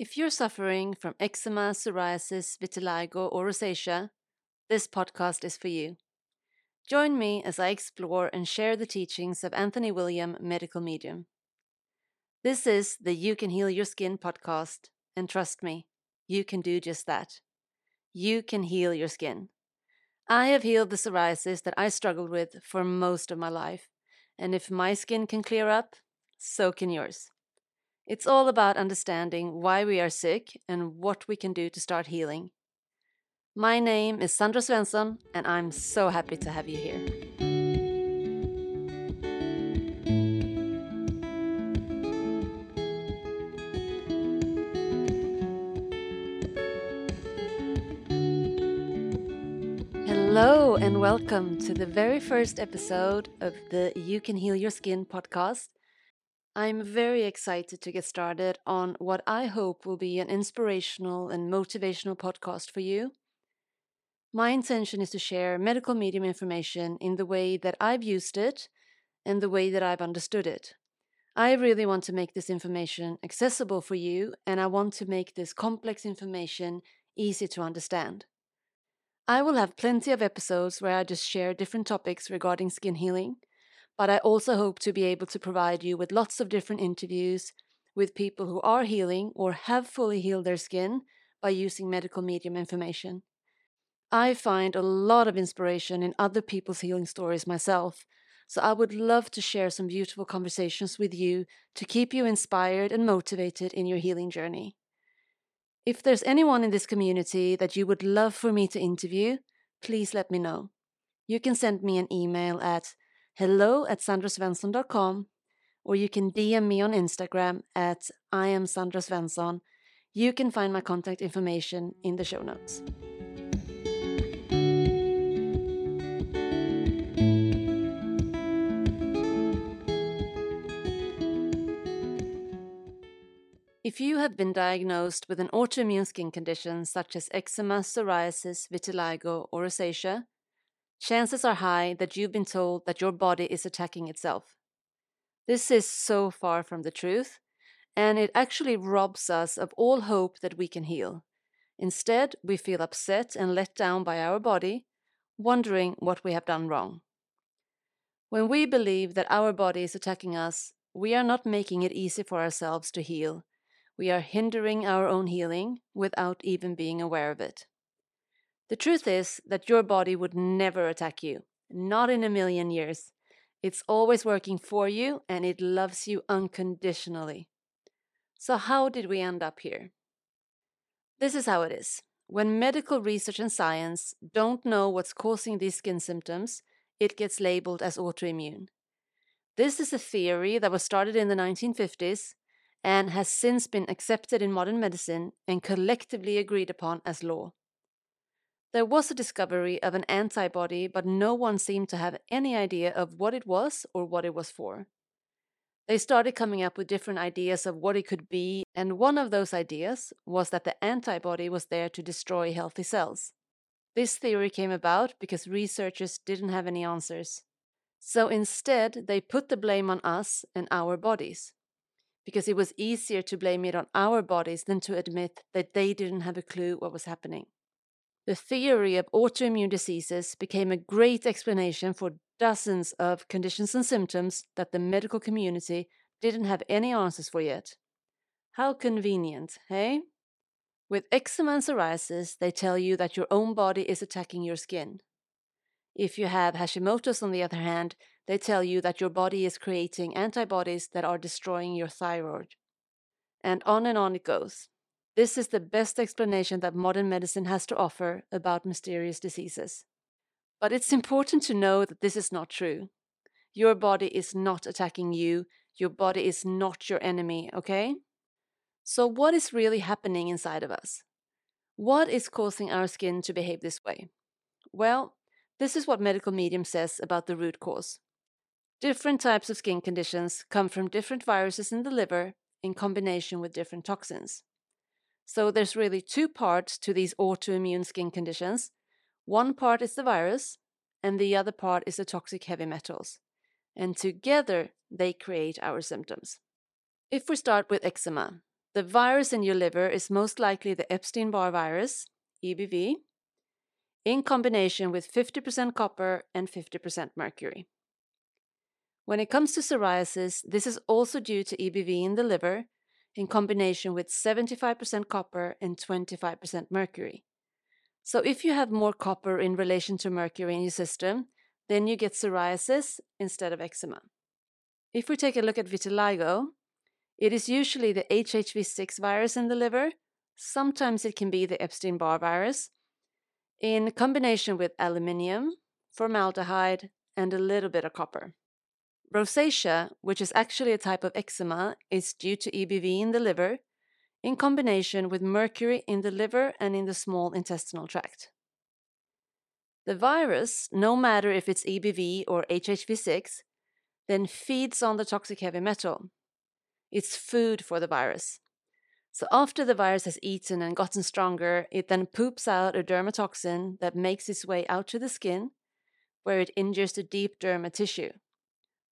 If you're suffering from eczema, psoriasis, vitiligo, or rosacea, this podcast is for you. Join me as I explore and share the teachings of Anthony William, medical medium. This is the You Can Heal Your Skin podcast, and trust me, you can do just that. You can heal your skin. I have healed the psoriasis that I struggled with for most of my life, and if my skin can clear up, so can yours. It's all about understanding why we are sick and what we can do to start healing. My name is Sandra Svensson, and I'm so happy to have you here. Hello, and welcome to the very first episode of the You Can Heal Your Skin podcast. I'm very excited to get started on what I hope will be an inspirational and motivational podcast for you. My intention is to share medical medium information in the way that I've used it and the way that I've understood it. I really want to make this information accessible for you, and I want to make this complex information easy to understand. I will have plenty of episodes where I just share different topics regarding skin healing, but I also hope to be able to provide you with lots of different interviews with people who are healing or have fully healed their skin by using medical medium information. I find a lot of inspiration in other people's healing stories myself, so I would love to share some beautiful conversations with you to keep you inspired and motivated in your healing journey. If there's anyone in this community that you would love for me to interview, please let me know. You can send me an email at hello at sandrasvensson.com or you can DM me on Instagram at I am Sandra Svensson. You can find my contact information in the show notes. If you have been diagnosed with an autoimmune skin condition such as eczema, psoriasis, vitiligo, or rosacea, chances are high that you've been told that your body is attacking itself. This is so far from the truth, and it actually robs us of all hope that we can heal. Instead, we feel upset and let down by our body, wondering what we have done wrong. When we believe that our body is attacking us, we are not making it easy for ourselves to heal we are hindering our own healing without even being aware of it. The truth is that your body would never attack you, not in a million years. It's always working for you and it loves you unconditionally. So, how did we end up here? This is how it is. When medical research and science don't know what's causing these skin symptoms, it gets labeled as autoimmune. This is a theory that was started in the 1950s and has since been accepted in modern medicine and collectively agreed upon as law. There was a discovery of an antibody, but no one seemed to have any idea of what it was or what it was for. They started coming up with different ideas of what it could be, and one of those ideas was that the antibody was there to destroy healthy cells. This theory came about because researchers didn't have any answers. So instead, they put the blame on us and our bodies because it was easier to blame it on our bodies than to admit that they didn't have a clue what was happening. The theory of autoimmune diseases became a great explanation for dozens of conditions and symptoms that the medical community didn't have any answers for yet. How convenient, hey? With eczema and psoriasis, they tell you that your own body is attacking your skin. If you have Hashimoto's, on the other hand, they tell you that your body is creating antibodies that are destroying your thyroid. And on and on it goes. This is the best explanation that modern medicine has to offer about mysterious diseases. But it's important to know that this is not true. Your body is not attacking you, your body is not your enemy, okay? So, what is really happening inside of us? What is causing our skin to behave this way? Well, this is what medical medium says about the root cause. Different types of skin conditions come from different viruses in the liver in combination with different toxins. So there's really two parts to these autoimmune skin conditions. One part is the virus, and the other part is the toxic heavy metals. And together they create our symptoms. If we start with eczema, The virus in your liver is most likely the Epstein Barr virus, EBV, in combination with 50% copper and 50% mercury. When it comes to psoriasis, this is also due to EBV in the liver in combination with 75% copper and 25% mercury. So, if you have more copper in relation to mercury in your system, then you get psoriasis instead of eczema. If we take a look at vitiligo, it is usually the HHV6 virus in the liver. Sometimes it can be the Epstein Barr virus, in combination with aluminium, formaldehyde, and a little bit of copper. Rosacea, which is actually a type of eczema, is due to EBV in the liver in combination with mercury in the liver and in the small intestinal tract. The virus, no matter if it's EBV or HHV6, then feeds on the toxic heavy metal. It's food for the virus. So after the virus has eaten and gotten stronger, it then poops out a dermatoxin that makes its way out to the skin, where it injures the deep derma tissue.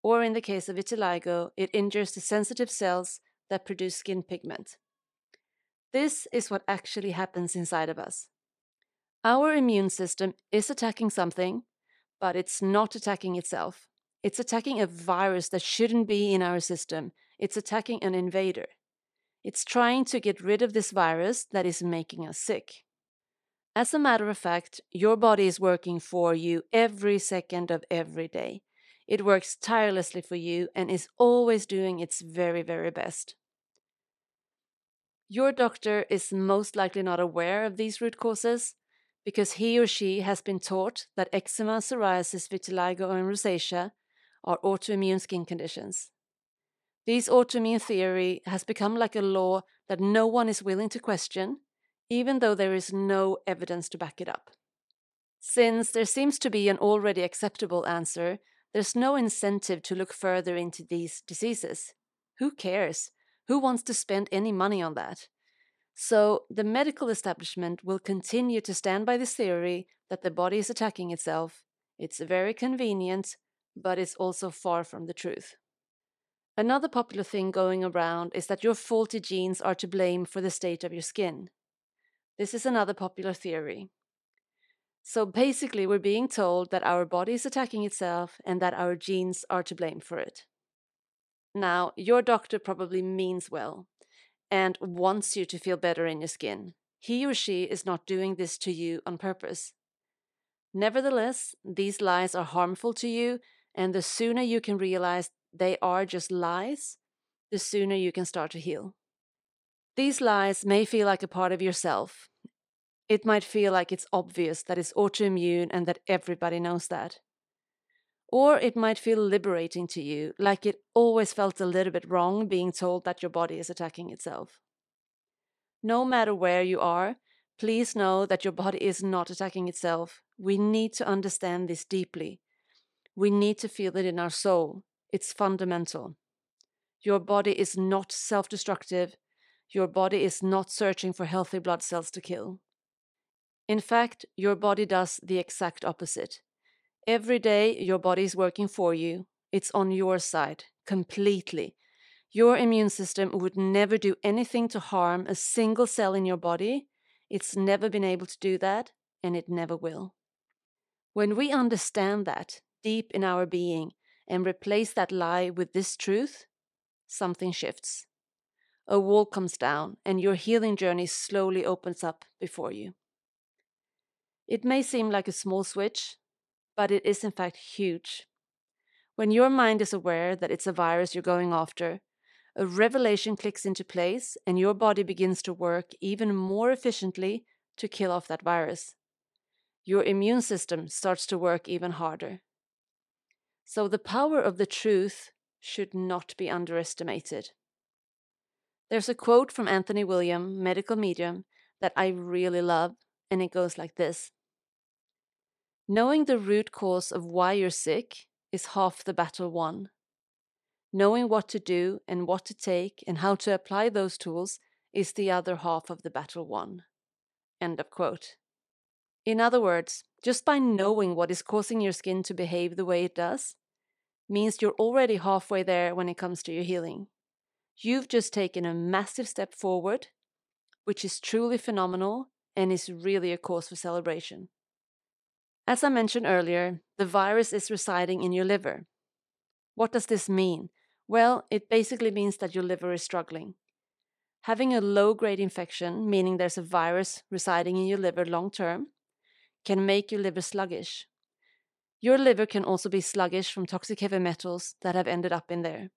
Or in the case of vitiligo, it injures the sensitive cells that produce skin pigment. This is what actually happens inside of us. Our immune system is attacking something, but it's not attacking itself. It's attacking a virus that shouldn't be in our system. It's attacking an invader. It's trying to get rid of this virus that is making us sick. As a matter of fact, your body is working for you every second of every day. It works tirelessly for you and is always doing its very, very best. Your doctor is most likely not aware of these root causes because he or she has been taught that eczema, psoriasis, vitiligo, and rosacea are autoimmune skin conditions. This autoimmune theory has become like a law that no one is willing to question, even though there is no evidence to back it up. Since there seems to be an already acceptable answer, there's no incentive to look further into these diseases. Who cares? Who wants to spend any money on that? So, the medical establishment will continue to stand by this theory that the body is attacking itself. It's very convenient, but it's also far from the truth. Another popular thing going around is that your faulty genes are to blame for the state of your skin. This is another popular theory. So basically, we're being told that our body is attacking itself and that our genes are to blame for it. Now, your doctor probably means well and wants you to feel better in your skin. He or she is not doing this to you on purpose. Nevertheless, these lies are harmful to you, and the sooner you can realize they are just lies, the sooner you can start to heal. These lies may feel like a part of yourself, it might feel like it's obvious that it's autoimmune and that everybody knows that. Or it might feel liberating to you, like it always felt a little bit wrong being told that your body is attacking itself. No matter where you are, please know that your body is not attacking itself. We need to understand this deeply. We need to feel it in our soul. It's fundamental. Your body is not self destructive. Your body is not searching for healthy blood cells to kill. In fact, your body does the exact opposite. Every day, your body is working for you. It's on your side, completely. Your immune system would never do anything to harm a single cell in your body. It's never been able to do that, and it never will. When we understand that deep in our being and replace that lie with this truth, something shifts. A wall comes down, and your healing journey slowly opens up before you. It may seem like a small switch, but it is in fact huge. When your mind is aware that it's a virus you're going after, a revelation clicks into place and your body begins to work even more efficiently to kill off that virus. Your immune system starts to work even harder. So, the power of the truth should not be underestimated. There's a quote from Anthony William, medical medium, that I really love, and it goes like this Knowing the root cause of why you're sick is half the battle won. Knowing what to do and what to take and how to apply those tools is the other half of the battle won. End of quote. In other words, just by knowing what is causing your skin to behave the way it does, means you're already halfway there when it comes to your healing. You've just taken a massive step forward, which is truly phenomenal and is really a cause for celebration. As I mentioned earlier, the virus is residing in your liver. What does this mean? Well, it basically means that your liver is struggling. Having a low grade infection, meaning there's a virus residing in your liver long term, can make your liver sluggish. Your liver can also be sluggish from toxic heavy metals that have ended up in there.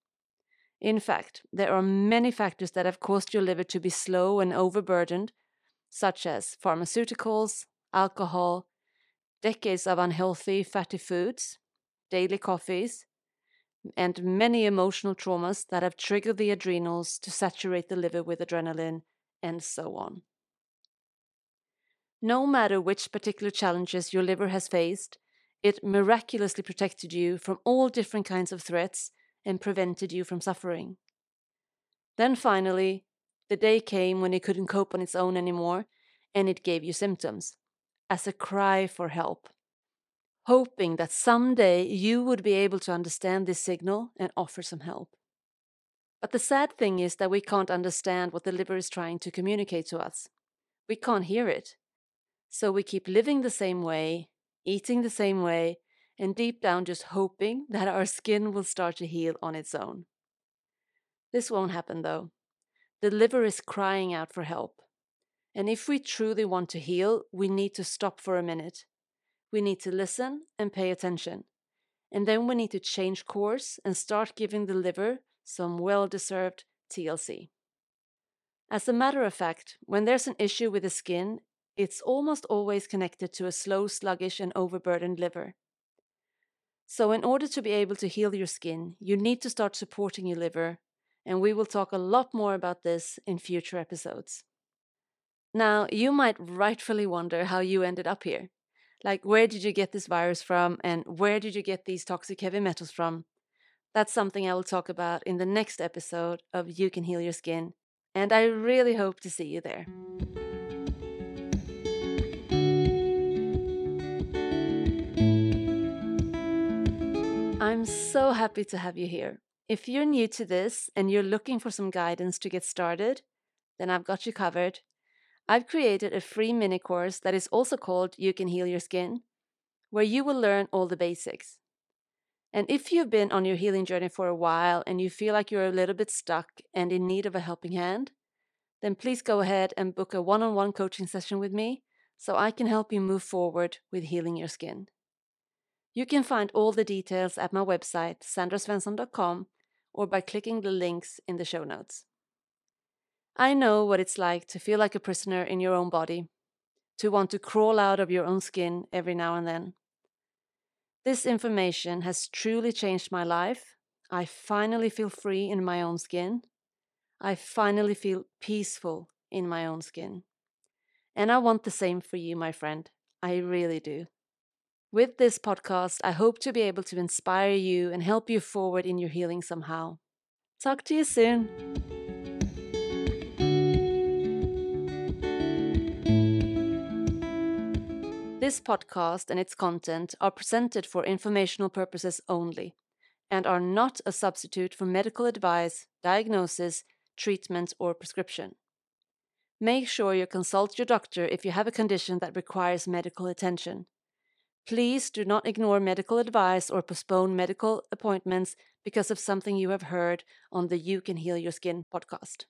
In fact, there are many factors that have caused your liver to be slow and overburdened, such as pharmaceuticals, alcohol, decades of unhealthy fatty foods, daily coffees, and many emotional traumas that have triggered the adrenals to saturate the liver with adrenaline, and so on. No matter which particular challenges your liver has faced, it miraculously protected you from all different kinds of threats and prevented you from suffering. Then finally, the day came when it couldn't cope on its own anymore, and it gave you symptoms as a cry for help hoping that someday you would be able to understand this signal and offer some help. But the sad thing is that we can't understand what the liver is trying to communicate to us. We can't hear it. So we keep living the same way, eating the same way, and deep down just hoping that our skin will start to heal on its own. This won't happen though. The liver is crying out for help. And if we truly want to heal, we need to stop for a minute we need to listen and pay attention. And then we need to change course and start giving the liver some well deserved TLC. As a matter of fact, when there's an issue with the skin, it's almost always connected to a slow, sluggish, and overburdened liver. So, in order to be able to heal your skin, you need to start supporting your liver, and we will talk a lot more about this in future episodes. Now, you might rightfully wonder how you ended up here. Like, where did you get this virus from? And where did you get these toxic heavy metals from? That's something I will talk about in the next episode of You Can Heal Your Skin. And I really hope to see you there. I'm so happy to have you here. If you're new to this and you're looking for some guidance to get started, then I've got you covered. I've created a free mini course that is also called You Can Heal Your Skin, where you will learn all the basics. And if you've been on your healing journey for a while and you feel like you're a little bit stuck and in need of a helping hand, then please go ahead and book a one on one coaching session with me so I can help you move forward with healing your skin. You can find all the details at my website, sandrasvensson.com, or by clicking the links in the show notes. I know what it's like to feel like a prisoner in your own body, to want to crawl out of your own skin every now and then. This information has truly changed my life. I finally feel free in my own skin. I finally feel peaceful in my own skin. And I want the same for you, my friend. I really do. With this podcast, I hope to be able to inspire you and help you forward in your healing somehow. Talk to you soon. This podcast and its content are presented for informational purposes only and are not a substitute for medical advice, diagnosis, treatment, or prescription. Make sure you consult your doctor if you have a condition that requires medical attention. Please do not ignore medical advice or postpone medical appointments because of something you have heard on the You Can Heal Your Skin podcast.